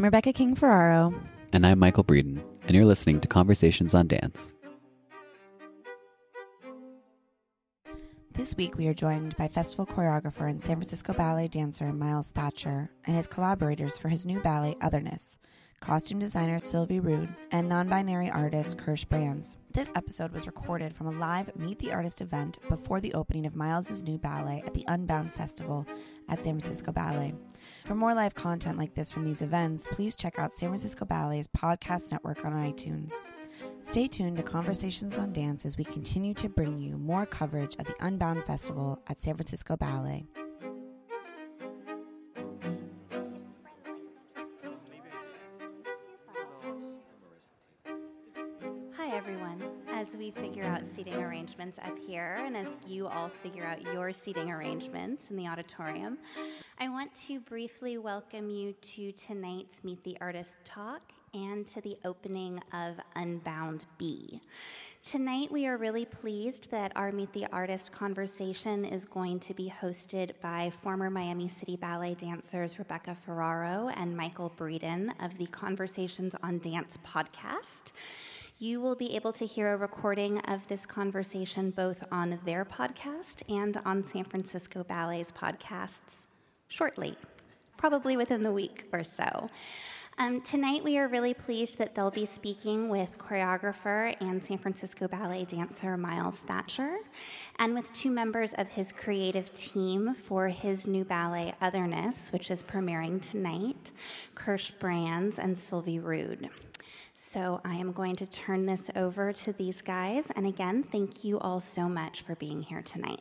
I'm Rebecca King Ferraro. And I'm Michael Breeden, and you're listening to Conversations on Dance. This week, we are joined by festival choreographer and San Francisco Ballet dancer Myles Thatcher and his collaborators for his new ballet Otherness, costume designer Sylvie Rood, and non binary artist Kersh Branz. This episode was recorded from a live Meet the Artist event before the opening of Myles's new ballet at the Unbound Festival at San Francisco Ballet. For more live content like this from these events, please check out San Francisco Ballet's podcast network on iTunes. Stay tuned to Conversations on Dance as we continue to bring you more coverage of the Unbound Festival at San Francisco Ballet. Arrangements up here, and as you all figure out your seating arrangements in the auditorium, I want to briefly welcome you to tonight's Meet the Artist talk and to the opening of Unbound B. Tonight, we are really pleased that our Meet the Artist conversation is going to be hosted by former Miami City Ballet dancers Rebecca Ferraro and Michael Breeden of the Conversations on Dance podcast. You will be able to hear a recording of this conversation both on their podcast and on San Francisco Ballet's podcasts shortly, probably within the week or so. Um, tonight, we are really pleased that they'll be speaking with choreographer and San Francisco Ballet dancer Myles Thatcher, and with two members of his creative team for his new ballet Otherness, which is premiering tonight Kersh Branz and Sylvie Rood. So I am going to turn this over to these guys. And again, thank you all so much for being here tonight.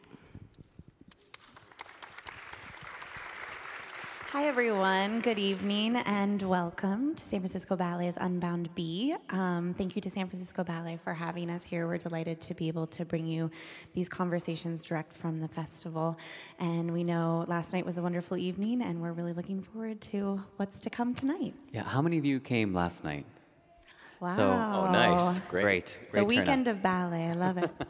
Hi, everyone. Good evening and welcome to San Francisco Ballet's Unbound B. Um, thank you to San Francisco Ballet for having us here. We're delighted to be able to bring you these conversations direct from the festival. And we know last night was a wonderful evening, and we're really looking forward to what's to come tonight. Yeah, how many of you came last night? Wow. So, Oh, nice. Great. Great. It's a weekend turnout. of ballet. I love it.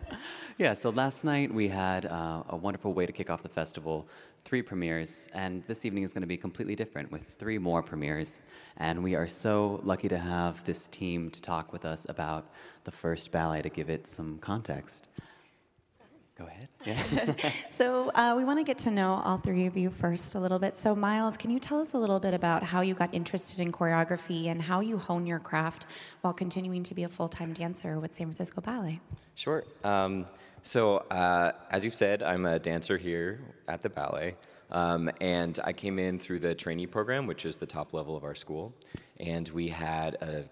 Yeah, so last night we had uh, a wonderful way to kick off the festival, three premieres, and this evening is going to be completely different with three more premieres. And we are so lucky to have this team to talk with us about the first ballet to give it some context. Go ahead. Yeah. So uh, we want to get to know all three of you first a little bit. So Myles, can you tell us a little bit about how you got interested in choreography and how you hone your craft while continuing to be a full-time dancer with San Francisco Ballet? Sure. Um, so, uh, as you've said, I'm a dancer here at the ballet. Um, and I came in through the trainee program, which is the top level of our school. And we had a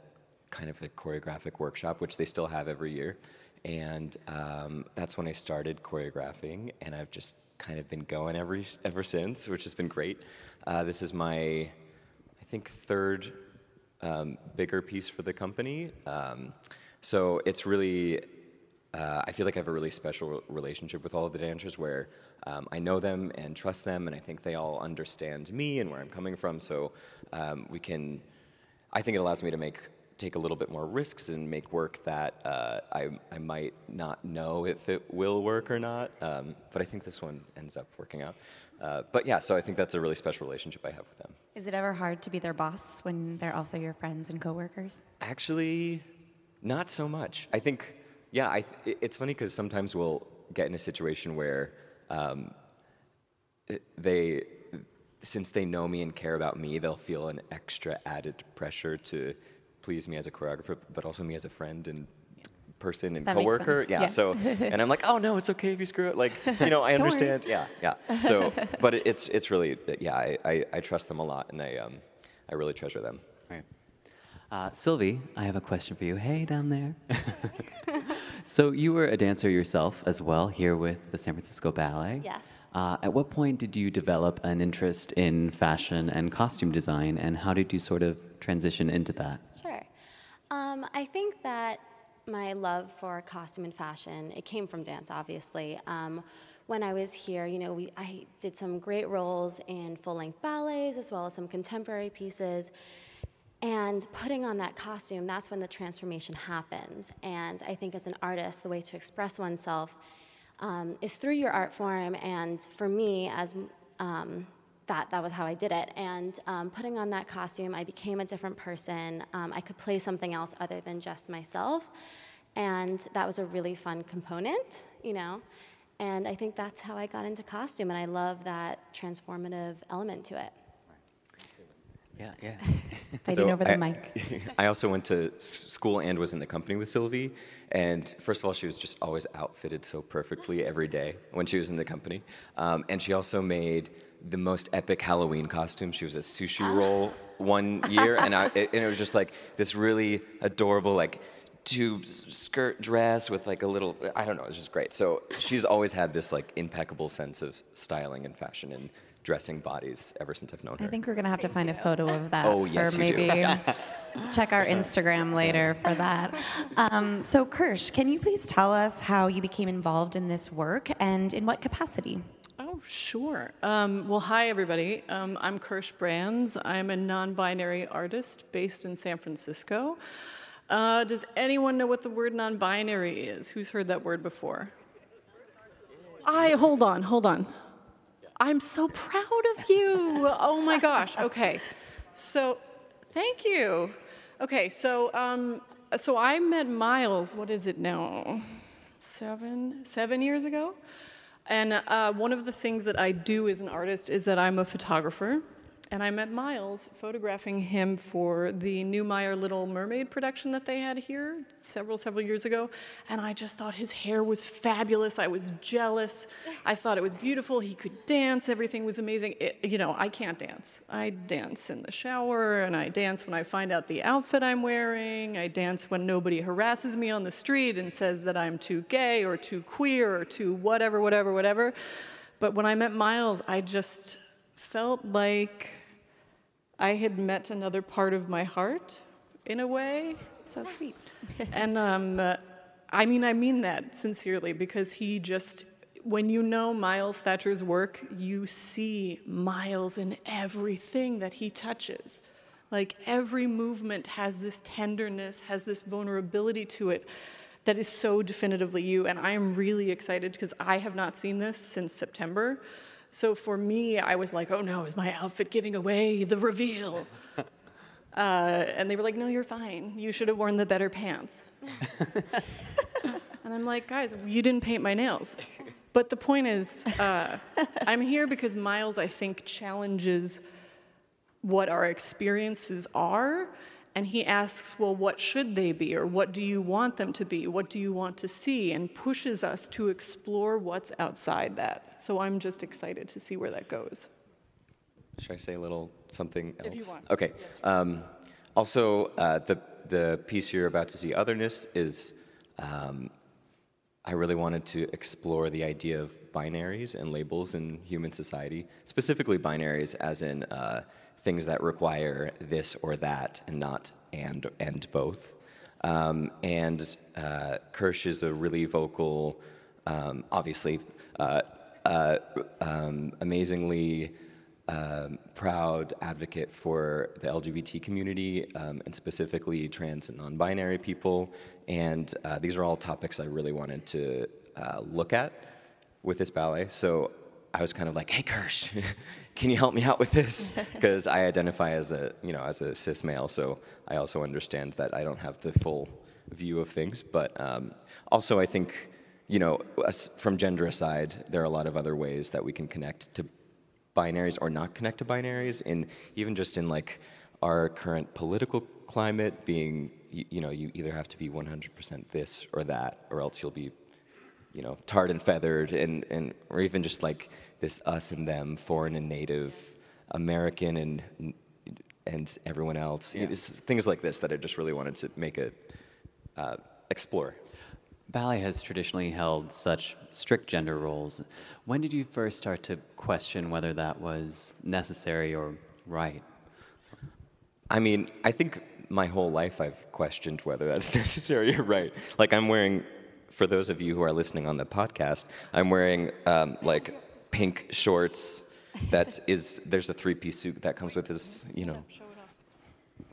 kind of a choreographic workshop, which they still have every year. And um, that's when I started choreographing. And I've just kind of been going every, ever since, which has been great. Uh, this is my, I think, third um, bigger piece for the company. Um, so it's really, uh, I feel like I have a really special relationship with all of the dancers where um, I know them and trust them, and I think they all understand me and where I'm coming from. So um, we can, I think it allows me to make take a little bit more risks and make work that uh, I, I might not know if it will work or not. Um, but I think this one ends up working out. Uh, but yeah, so I think that's a really special relationship I have with them. Is it ever hard to be their boss when they're also your friends and coworkers? Actually, not so much. I think, yeah, I, it- it's funny because sometimes we'll get in a situation where um, they, since they know me and care about me, they'll feel an extra added pressure to please me as a choreographer, but also me as a friend and person and That coworker. Yeah, yeah. So, and I'm like, oh no, it's okay if you screw it. Like, you know, I Don't worry. understand. Yeah, yeah. So, but it, it's it's really, yeah, I, I, I trust them a lot, and I um, I really treasure them. Right. Uh, Sylvie, I have a question for you. Hey, down there. so you were a dancer yourself as well here with the San Francisco Ballet. Yes. Uh, at what point did you develop an interest in fashion and costume design, and how did you sort of transition into that? Sure. Um, I think that my love for costume and fashion it came from dance, obviously. Um, when I was here, you know, we, I did some great roles in full-length ballets as well as some contemporary pieces. And putting on that costume, that's when the transformation happens. And I think as an artist, the way to express oneself um, is through your art form. And for me, as um, that that was how I did it. And um, putting on that costume, I became a different person. Um, I could play something else other than just myself, and that was a really fun component, you know. And I think that's how I got into costume, and I love that transformative element to it. Yeah, yeah. Fighting So over the I- mic. I also went to school and was in the company with Sylvie. And first of all, she was just always outfitted so perfectly every day when she was in the company. Um, and she also made the most epic Halloween costume. She was a sushi ah. roll one year, and, I, it, and it was just like this really adorable, like, tube skirt dress with like a little i don't know it's just great so she's always had this like impeccable sense of styling and fashion and dressing bodies ever since i've known her I think we're gonna have to find a photo of that Oh, yes, for you do. maybe check our Instagram later for that. Um, so, Kersh, can you please tell us how you became involved in this work and in what capacity? Oh, sure. Um, well, hi, everybody. Um, I'm Kersh Branz. I'm a non binary artist based in San Francisco. Uh, does anyone know what the word non binary is? Who's heard that word before? I, hold on, hold on. I'm so proud of you. Oh my gosh. Okay. So, thank you. Okay, so um, so I met Myles. What is it now? Seven seven years ago. And uh, one of the things that I do as an artist is that I'm a photographer. And I met Myles photographing him for the Neumeier Little Mermaid production that they had here several, several years ago. And I just thought his hair was fabulous. I was jealous. I thought it was beautiful. He could dance. Everything was amazing. It, you know, I can't dance. I dance in the shower and I dance when I find out the outfit I'm wearing. I dance when nobody harasses me on the street and says that I'm too gay or too queer or too whatever, whatever, whatever. But when I met Myles, I just felt like I had met another part of my heart in a way. So sweet. and um, uh, I mean, I mean that sincerely because he just, when you know Myles Thatcher's work, you see Myles in everything that he touches. Like every movement has this tenderness, has this vulnerability to it that is so definitively you. And I am really excited because I have not seen this since September. So for me, I was like, oh no, is my outfit giving away the reveal? Uh, and they were like, no, you're fine. You should have worn the better pants. and I'm like, guys, you didn't paint my nails. But the point is, uh, I'm here because Myles, I think, challenges what our experiences are. And he asks, well, what should they be? Or what do you want them to be? What do you want to see? And pushes us to explore what's outside that. So I'm just excited to see where that goes. Should I say a little something else? If you want. Okay. Um, also, uh, the the piece you're about to see, otherness, is um, I really wanted to explore the idea of binaries and labels in human society, specifically binaries, as in uh, things that require this or that, and not and and both. Um, and uh, Kersh is a really vocal, um, obviously, uh, uh, um, amazingly um, proud advocate for the LGBT community um, and specifically trans and non-binary people. And uh, these are all topics I really wanted to uh, look at with this ballet. So I was kind of like, "Hey, Kersh, can you help me out with this?" Because I identify as a, you know, as a cis male, so I also understand that I don't have the full view of things. But um, also, I think, you know, from gender aside, there are a lot of other ways that we can connect to binaries or not connect to binaries and even just in like our current political climate being you, you know you either have to be 100% this or that or else you'll be you know tarred and feathered and, and or even just like this us and them foreign and native american and and everyone else It's things like this that i just really wanted to make a uh, explore Ballet has traditionally held such strict gender roles. When did you first start to question whether that was necessary or right? I mean, I think my whole life I've questioned whether that's necessary or right. Like, I'm wearing, for those of you who are listening on the podcast, I'm wearing um, like pink shorts. That is, there's a three piece suit that comes with this, you know.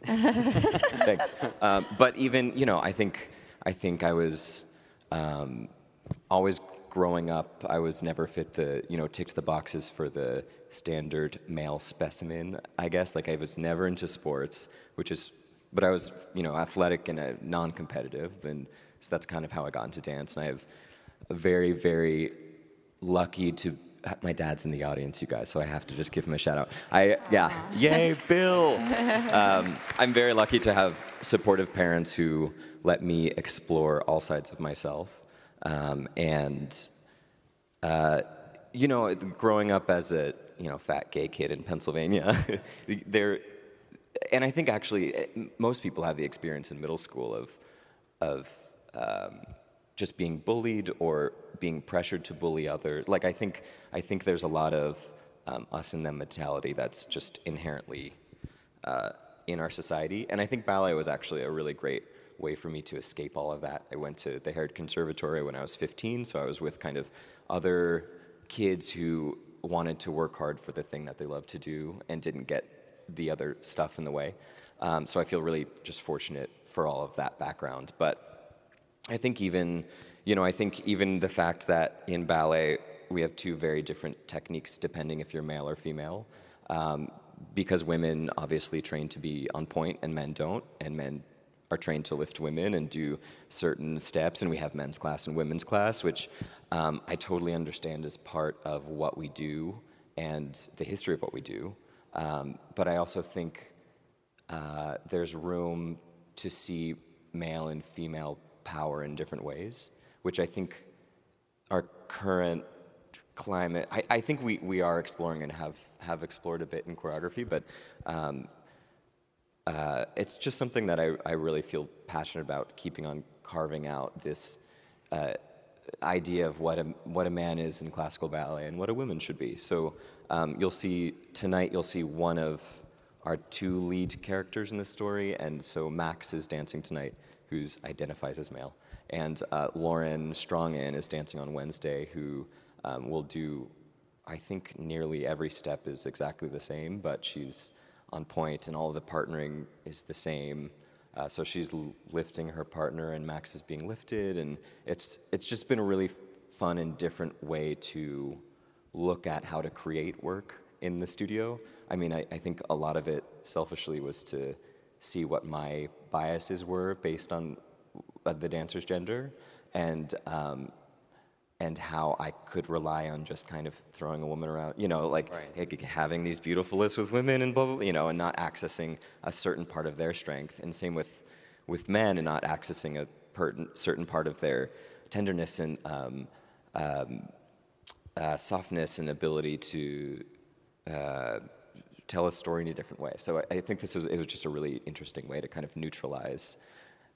Thanks. Um, but even, you know, I think, I think I was um, always growing up, I was never fit the, you know, ticked the boxes for the standard male specimen, I guess. Like I was never into sports, which is, but I was, you know, athletic and a non-competitive, and so that's kind of how I got into dance. And I have a very, very lucky to. My dad's in the audience, you guys, so I have to just give him a shout out. I, yeah, yay, Bill. um, I'm very lucky to have supportive parents who let me explore all sides of myself. Um, and uh, you know, growing up as a you know fat gay kid in Pennsylvania, there, and I think actually eh, most people have the experience in middle school of of um, just being bullied or being pressured to bully others. Like I think I think there's a lot of um, us and them mentality that's just inherently uh, in our society, and I think ballet was actually a really great way for me to escape all of that. I went to the Harid Conservatory when I was 15, so I was with kind of other kids who wanted to work hard for the thing that they love to do and didn't get the other stuff in the way. Um, so I feel really just fortunate for all of that background. But I think even, you know, I think even the fact that in ballet we have two very different techniques depending if you're male or female. Um, because women obviously train to be on point and men don't, and men are trained to lift women and do certain steps, and we have men's class and women's class, which um, I totally understand as part of what we do and the history of what we do. Um, but I also think uh, there's room to see male and female power in different ways, which I think our current climate, I, I think we, we are exploring and have, have explored a bit in choreography, but um, uh, it's just something that I, I really feel passionate about keeping on carving out this uh, idea of what a, what a man is in classical ballet and what a woman should be. So um, you'll see tonight, you'll see one of our two lead characters in this story, and so Max is dancing tonight, who's identifies as male, and uh, Lauren Strongin is dancing on Wednesday, who um, will do, I think, nearly every step is exactly the same, but she's on point, and all the partnering is the same. Uh, so she's l- lifting her partner, and Max is being lifted, and it's it's just been a really fun and different way to look at how to create work in the studio. I mean, I, I think a lot of it selfishly was to see what my biases were based on the dancer's gender, and um, and how I could rely on just kind of throwing a woman around, you know, like Right. having these beautiful lists with women and blah, blah, blah, you know, and not accessing a certain part of their strength. And same with, with men and not accessing a per- certain part of their tenderness and um, um, uh, softness and ability to uh, tell a story in a different way. So I, I think this was, it was just a really interesting way to kind of neutralize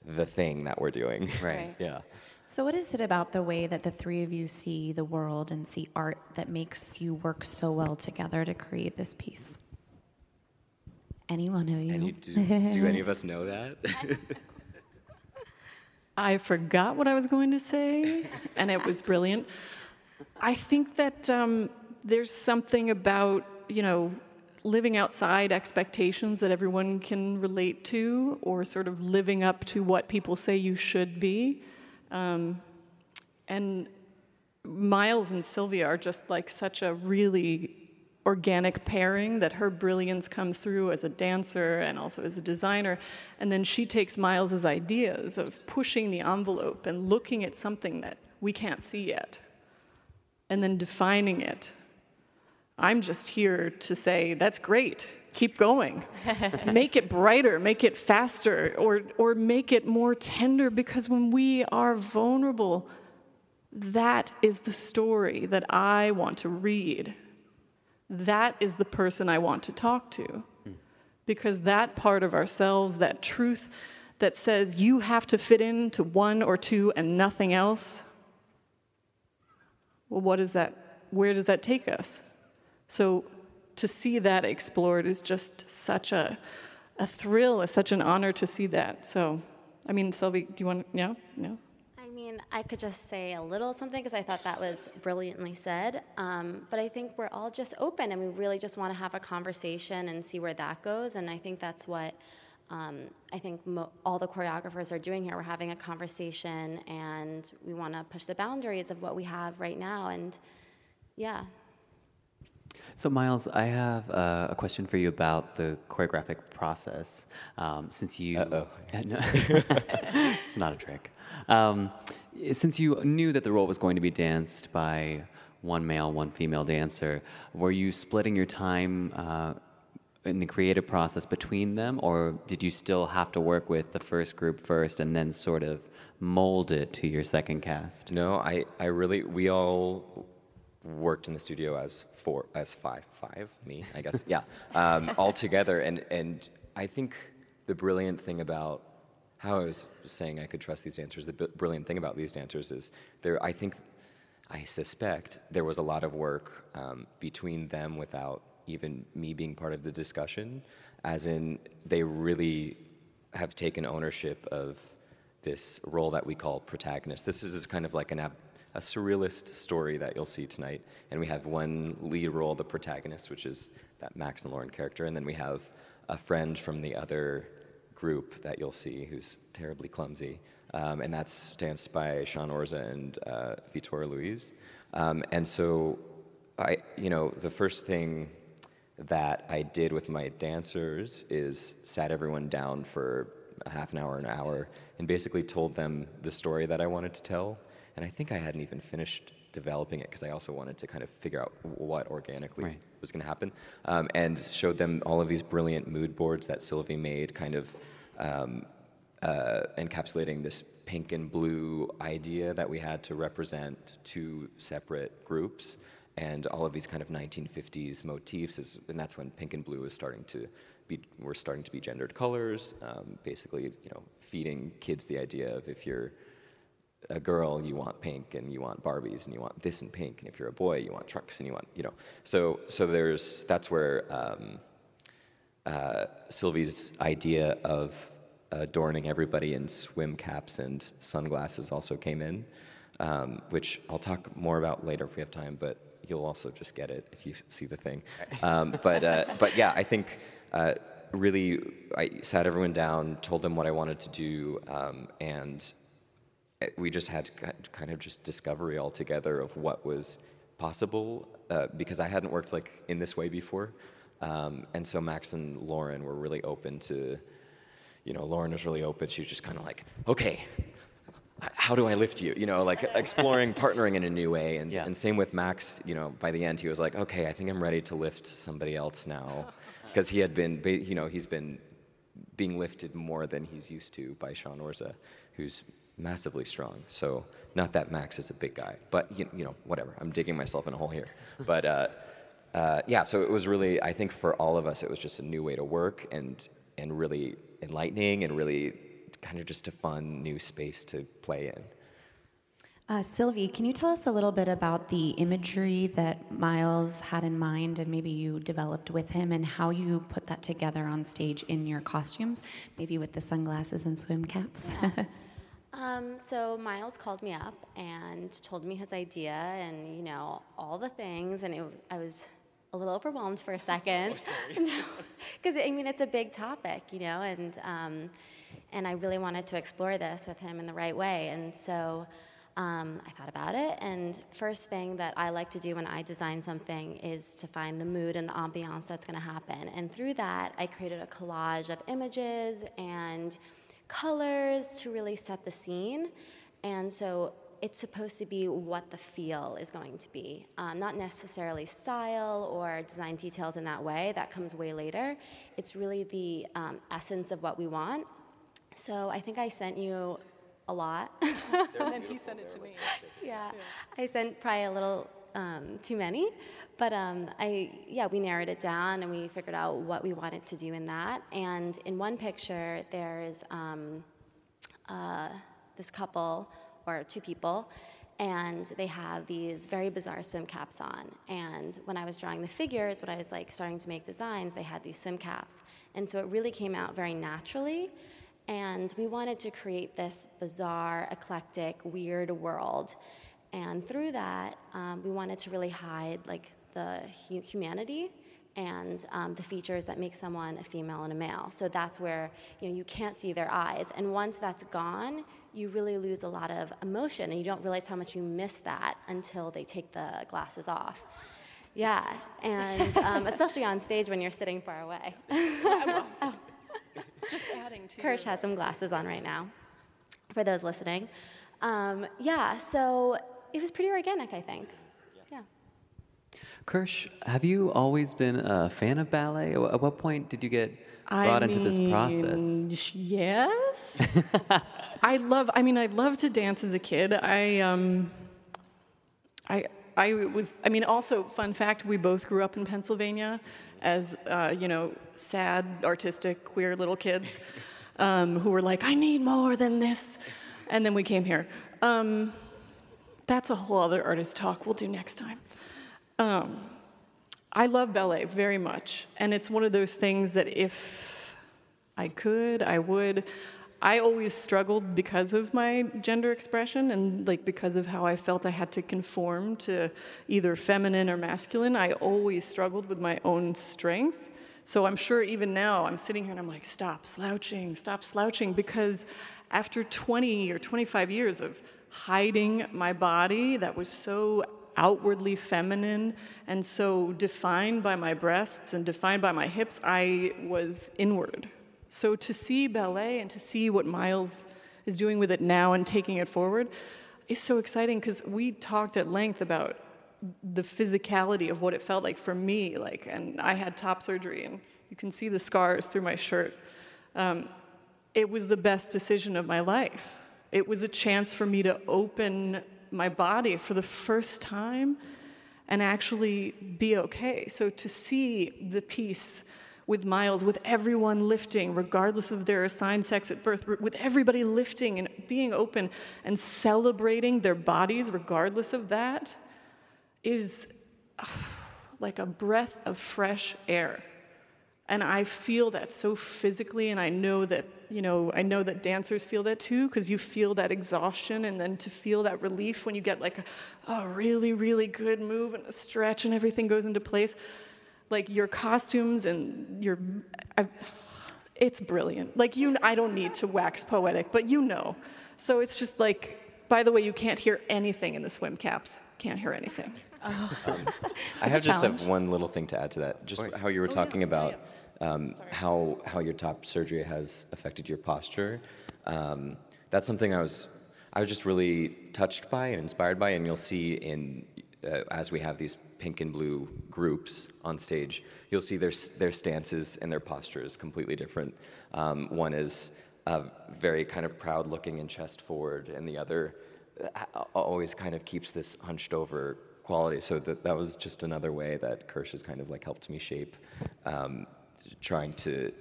the thing that we're doing. Right. yeah. So, what is it about the way that the three of you see the world and see art that makes you work so well together to create this piece? Any one of you? And you, do, do any of us know that? I forgot what I was going to say, and it was brilliant. I think that um, there's something about, you know, living outside expectations that everyone can relate to, or sort of living up to what people say you should be. Um, and Myles and Sylvia are just like such a really organic pairing that her brilliance comes through as a dancer and also as a designer. And then she takes Myles's ideas of pushing the envelope and looking at something that we can't see yet and then defining it. I'm just here to say, that's great. Keep going. make it brighter, make it faster, or, or make it more tender because when we are vulnerable, that is the story that I want to read. That is the person I want to talk to. Because that part of ourselves, that truth that says you have to fit into one or two and nothing else, well, what is that? Where does that take us? So to see that explored is just such a, a thrill, it's such an honor to see that. So, I mean, Sylvie, do you want, yeah? No? I mean, I could just say a little something because I thought that was brilliantly said. Um, but I think we're all just open and we really just want to have a conversation and see where that goes. And I think that's what um, I think mo- all the choreographers are doing here. We're having a conversation, and we want to push the boundaries of what we have right now. And yeah. So, Myles, I have uh, a question for you about the choreographic process. Um, since you, Uh-oh. no, it's not a trick. Um, since you knew that the role was going to be danced by one male, one female dancer, were you splitting your time uh, in the creative process between them, or did you still have to work with the first group first and then sort of mold it to your second cast? No, I, I really, we all worked in the studio as four, as five, five, me, I guess, yeah, um, all together. And, and I think the brilliant thing about how I was saying I could trust these dancers, the brilliant thing about these dancers is there, I think, I suspect there was a lot of work um, between them without even me being part of the discussion, as in they really have taken ownership of this role that we call protagonist. This is kind of like an ab- a surrealist story that you'll see tonight, and we have one lead role, the protagonist, which is that Max and Lauren character, and then we have a friend from the other group that you'll see who's terribly clumsy, um, and that's danced by Sean Orza and uh, Vitor. Um, and so, I, you know, the first thing that I did with my dancers is sat everyone down for a half an hour, an hour, and basically told them the story that I wanted to tell. And I think I hadn't even finished developing it because I also wanted to kind of figure out what organically Right. was going to happen, um, and showed them all of these brilliant mood boards that Sylvie made, kind of um, uh, encapsulating this pink and blue idea that we had to represent two separate groups, and all of these kind of 1950s motifs, is, and that's when pink and blue is starting to be, were starting to be gendered colors, um, basically, you know, feeding kids the idea of if you're a girl, you want pink and you want Barbies and you want this in pink. And if you're a boy, you want trucks and you want, you know. So, so there's, that's where um, uh, Sylvie's idea of adorning everybody in swim caps and sunglasses also came in, um, which I'll talk more about later if we have time, but you'll also just get it if you see the thing. Um, but, uh, but yeah, I think uh, really I sat everyone down, told them what I wanted to do, um, and we just had kind of just discovery all together of what was possible uh, because I hadn't worked like in this way before. Um, and so Max and Lauren were really open to, you know, Lauren was really open. She was just kind of like, okay, how do I lift you? You know, like exploring partnering in a new way. And, Yeah. and same with Max, you know, by the end, he was like, okay, I think I'm ready to lift somebody else now. Because he had been, you know, he's been being lifted more than he's used to by Sean Orza, who's massively strong. So not that Max is a big guy, but you, you know, whatever. I'm digging myself in a hole here. But uh, uh, yeah, so it was really, I think for all of us, it was just a new way to work and and really enlightening and really kind of just a fun new space to play in. Uh, Sylvie, can you tell us a little bit about the imagery that Myles had in mind and maybe you developed with him and how you put that together on stage in your costumes, maybe with the sunglasses and swim caps? Um, so Myles called me up and told me his idea and you know all the things, and it, I was a little overwhelmed for a second. Because I mean it's a big topic, you know, and um, and I really wanted to explore this with him in the right way, and so. Um, I thought about it, and first thing that I like to do when I design something is to find the mood and the ambiance that's going to happen. And through that, I created a collage of images and colors to really set the scene. And so it's supposed to be what the feel is going to be, um, not necessarily style or design details in that way. That comes way later. It's really the um, essence of what we want. So I think I sent you a lot. and then he sent it to me. yeah. I sent probably a little um, too many, but um, I yeah we narrowed it down and we figured out what we wanted to do in that. And in one picture, there's um, uh, this couple or two people. And they have these very bizarre swim caps on. And when I was drawing the figures, when I was like starting to make designs, they had these swim caps. And so it really came out very naturally. And we wanted to create this bizarre, eclectic, weird world. And through that, um, we wanted to really hide like the hu- humanity and um, the features that make someone a female and a male. So that's where you know you can't see their eyes, and once that's gone, you really lose a lot of emotion, and you don't realize how much you miss that until they take the glasses off. Yeah, and um, especially on stage when you're sitting far away. oh. Just adding to. Kersh has some glasses on right now, for those listening. Um, yeah, so it was pretty organic, I think. Kersh, have you always been a fan of ballet? At what point did you get brought I into this process? Yes. I love. I mean, I love to dance as a kid. I um. I I was. I mean, also fun fact: we both grew up in Pennsylvania, as uh, you know, sad, artistic, queer little kids, um, who were like, "I need more than this," and then we came here. Um, that's a whole other artist talk. We'll do next time. Um, I love ballet very much, and it's one of those things that if I could, I would. I always struggled because of my gender expression and like because of how I felt I had to conform to either feminine or masculine. I always struggled with my own strength. So I'm sure even now I'm sitting here and I'm like, stop slouching, stop slouching, because after 20 or 25 years of hiding my body that was so outwardly feminine. And so defined by my breasts and defined by my hips, I was inward. So to see ballet and to see what Myles is doing with it now and taking it forward is so exciting because we talked at length about the physicality of what it felt like for me like and i had top surgery and you can see the scars through my shirt. Um, it was the best decision of my life. It was a chance for me to open my body for the first time and actually be okay so to see the piece with Myles, with everyone lifting, regardless of their assigned sex at birth, with everybody lifting and being open and celebrating their bodies, regardless of that, is like a breath of fresh air. And I feel that so physically, and I know that, you know, I know that dancers feel that too, because you feel that exhaustion, and then to feel that relief when you get like a, a really, really good move and a stretch and everything goes into place. Like your costumes and your, I, it's brilliant. Like you, I don't need to wax poetic, but you know. So it's just like, by the way, you can't hear anything in the swim caps. Can't hear anything. Um, I have just have one little thing to add to that. Just Right. how you were Oh, yeah. talking Yeah, about yeah. Um, how how your top surgery has affected your posture. Um, that's something I was I was just really touched by and inspired by, and you'll see in uh, as we have these pink and blue groups on stage, you'll see their their stances and their posture is completely different. Um, one is uh, very kind of proud looking and chest forward, and the other uh, always kind of keeps this hunched over quality. So that, that was just another way that Kersh has kind of like helped me shape, um, trying to,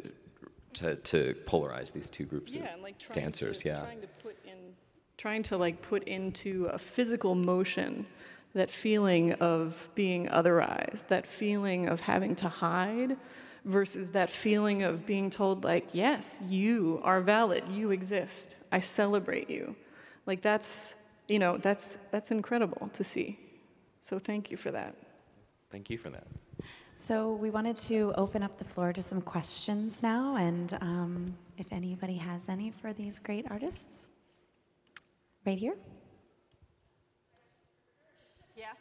to to polarize these two groups yeah, of and like trying dancers. To, yeah. trying to put in, trying to like put into a physical motion that feeling of being otherized, that feeling of having to hide, versus that feeling of being told like, yes, you are valid, you exist, I celebrate you. Like that's, you know, that's that's incredible to see. So thank you for that. Thank you for that. So we wanted to open up the floor to some questions now, and um, if anybody has any for these great artists, right here. Yes.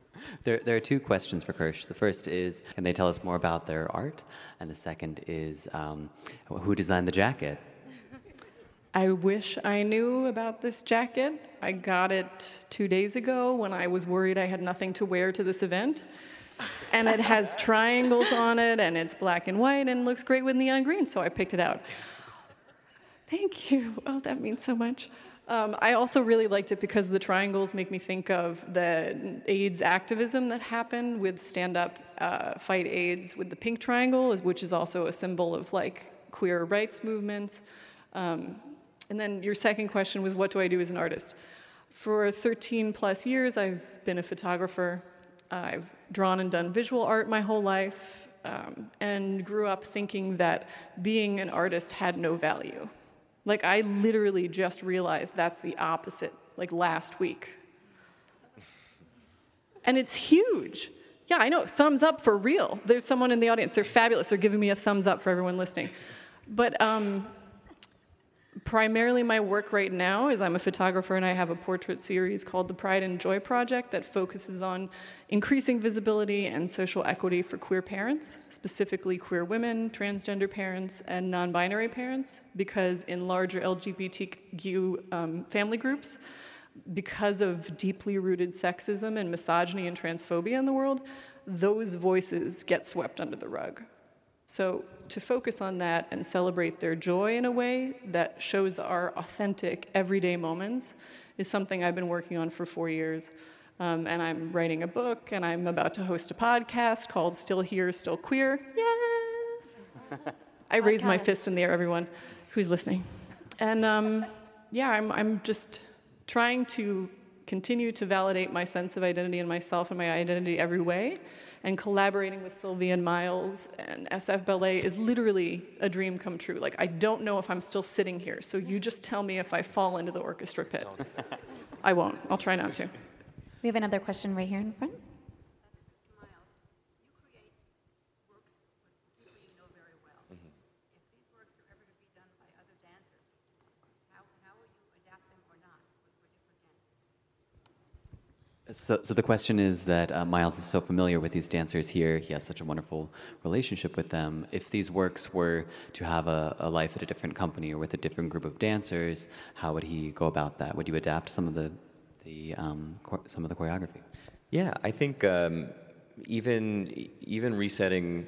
There, there are two questions for Kersh. The first is, can they tell us more about their art? And the second is, um, who designed the jacket? I wish I knew about this jacket. I got it two days ago when I was worried I had nothing to wear to this event. And it has triangles on it, and it's black and white, and looks great with neon green, so I picked it out. Thank you. Oh, that means so much. Um, I also really liked it because the triangles make me think of the AIDS activism that happened with Stand Up uh, Fight AIDS with the pink triangle, which is also a symbol of like queer rights movements. Um, and then your second question was, what do I do as an artist? For 13 plus years, I've been a photographer. I've drawn and done visual art my whole life. um, and grew up thinking that being an artist had no value. Like, I literally just realized that's the opposite, like last week. And it's huge. Yeah, I know, thumbs up for real. There's someone in the audience, they're fabulous. They're giving me a thumbs up for everyone listening. But um, primarily my work right now is I'm a photographer and I have a portrait series called the Pride and Joy Project that focuses on increasing visibility and social equity for queer parents, specifically queer women, transgender parents, and non binary parents, because in larger LGBTQ um, family groups, because of deeply rooted sexism and misogyny and transphobia in the world, those voices get swept under the rug. So, to focus on that and celebrate their joy in a way that shows our authentic, everyday moments is something I've been working on for four years. Um, and I'm writing a book, and I'm about to host a podcast called Still Here, Still Queer. Yes! I raise my fist in the air, everyone who's listening. And um, yeah, I'm, I'm just trying to continue to validate my sense of identity and myself and my identity every way and collaborating with Sylvia and Myles and SF Ballet is literally a dream come true. Like, I don't know if I'm still sitting here, so you just tell me if I fall into the orchestra pit. I won't. I'll try not to. We have another question right here in front. So, so the question is that uh, Myles is so familiar with these dancers here. He has such a wonderful relationship with them. If these works were to have a, a life at a different company or with a different group of dancers, how would he go about that? Would you adapt some of the, the um, some of the choreography? Yeah, I think um, even even resetting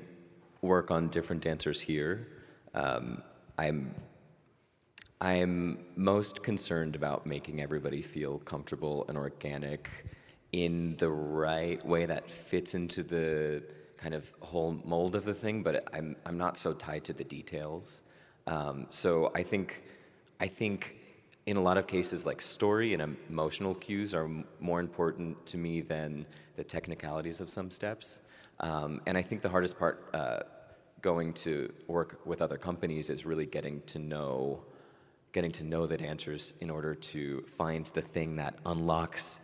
work on different dancers here, um, I'm I'm most concerned about making everybody feel comfortable and organic in the right way that fits into the kind of whole mold of the thing, but I'm, I'm not so tied to the details. Um, so I think, I think in a lot of cases, like story and emotional cues are m- more important to me than the technicalities of some steps. Um, and I think the hardest part uh, going to work with other companies is really getting to know, getting to know the dancers in order to find the thing that unlocks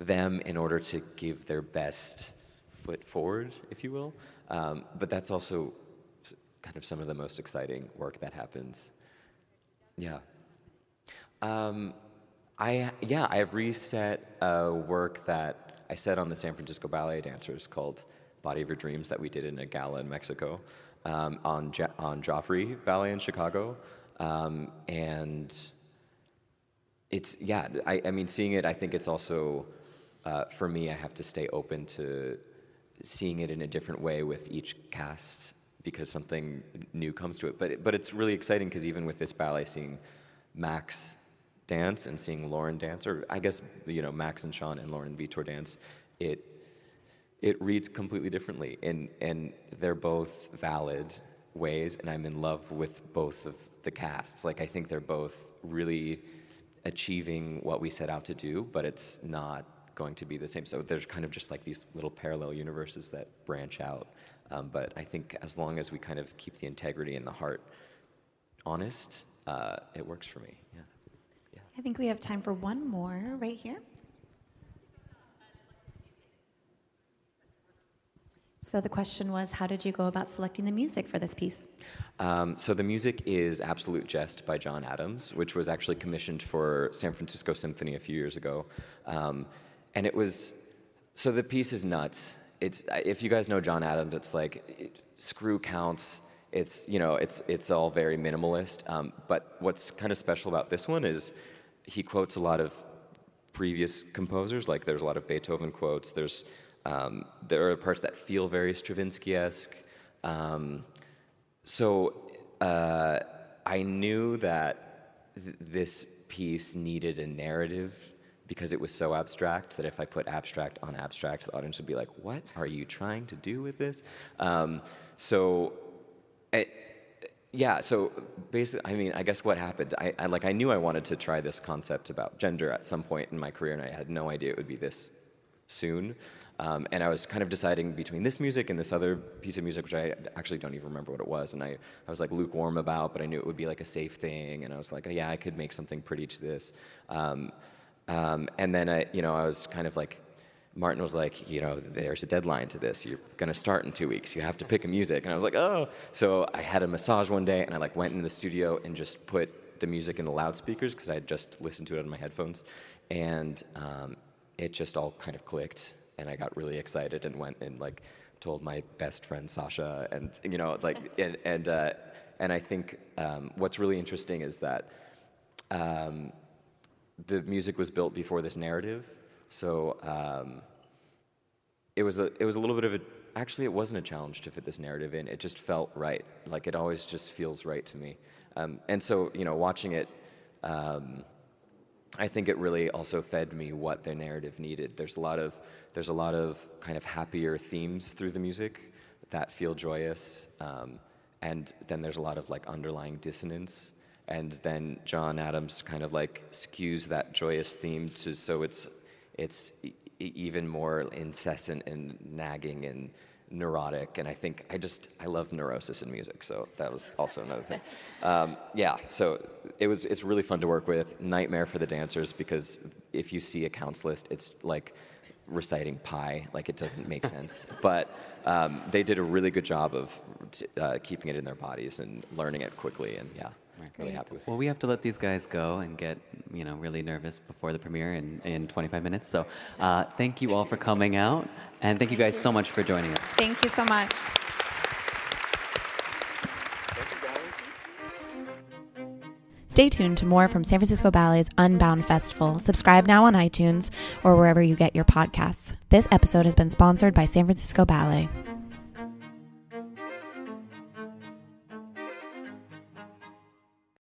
them in order to give their best foot forward, if you will. Um, but that's also kind of some of the most exciting work that happens. Yeah. Um, I yeah, I've reset a work that I said on the San Francisco Ballet Dancers called "Body of Your Dreams" that we did in a gala in Mexico um, on on Joffrey Ballet in Chicago, um, and it's yeah. I, I mean, seeing it, I think it's also uh, for me, I have to stay open to seeing it in a different way with each cast because something new comes to it. But but it's really exciting because even with this ballet, seeing Max dance and seeing Lauren dance, or I guess you know Max and Sean and Lauren Vitor dance, it it reads completely differently, and and they're both valid ways, and I'm in love with both of the casts. Like I think they're both really achieving what we set out to do, but it's not going to be the same. So there's kind of just like these little parallel universes that branch out. Um, but I think as long as we kind of keep the integrity and the heart honest, uh, it works for me. Yeah. yeah. I think we have time for one more right here. So the question was, how did you go about selecting the music for this piece? Um, so the music is Absolute Jest by John Adams, which was actually commissioned for San Francisco Symphony a few years ago. Um, and it was so the piece is nuts. It's if you guys know John Adams, it's like it, screw counts. It's you know it's it's all very minimalist. Um, but what's kind of special about this one is he quotes a lot of previous composers. Like there's a lot of Beethoven quotes. There's um, there are parts that feel very Stravinsky-esque. Um, so uh, I knew that th- this piece needed a narrative because it was so abstract that if I put abstract on abstract, the audience would be like, "What are you trying to do with this?" Um, so, it, yeah. So basically, I mean, I guess what happened? I, I, like I knew I wanted to try this concept about gender at some point in my career, and I had no idea it would be this soon. Um, and I was kind of deciding between this music and this other piece of music, which I actually don't even remember what it was. And I, I was like lukewarm about, but I knew it would be like a safe thing. And I was like, oh, yeah, I could make something pretty to this. Um, um, and then I, you know, I was kind of like, Martin was like, you know, there's a deadline to this. You're gonna start in two weeks. You have to pick a music. And I was like, oh. So I had a massage one day, and I like went into the studio and just put the music in the loudspeakers because I had just listened to it on my headphones, and um, it just all kind of clicked and I got really excited and went and like told my best friend Sasha, and you know, like, and and, uh, and I think um, what's really interesting is that um, the music was built before this narrative, so um, it was a it was a little bit of a actually it wasn't a challenge to fit this narrative in. It just felt right, like it always just feels right to me, um, and so you know, watching it. Um, I think it really also fed me what the narrative needed. There's a lot of there's a lot of kind of happier themes through the music that feel joyous, um, and then there's a lot of like underlying dissonance. And then John Adams kind of like skews that joyous theme to so it's it's e- even more incessant and nagging and neurotic, and I think I just I love neurosis in music, so that was also another thing. Um, yeah, so it was it's really fun to work with. Nightmare for the dancers because if you see accounts list, it's like reciting pi, like it doesn't make sense. But um, they did a really good job of t- uh, keeping it in their bodies and learning it quickly, and yeah. Really happy with it. Well, we have to let these guys go and get, you know, really nervous before the premiere in, in 25 minutes. So uh, thank you all for coming out, and thank you guys so much for joining us. Thank you so much. Stay tuned to more from San Francisco Ballet's Unbound Festival. Subscribe now on iTunes or wherever you get your podcasts. This episode has been sponsored by San Francisco Ballet.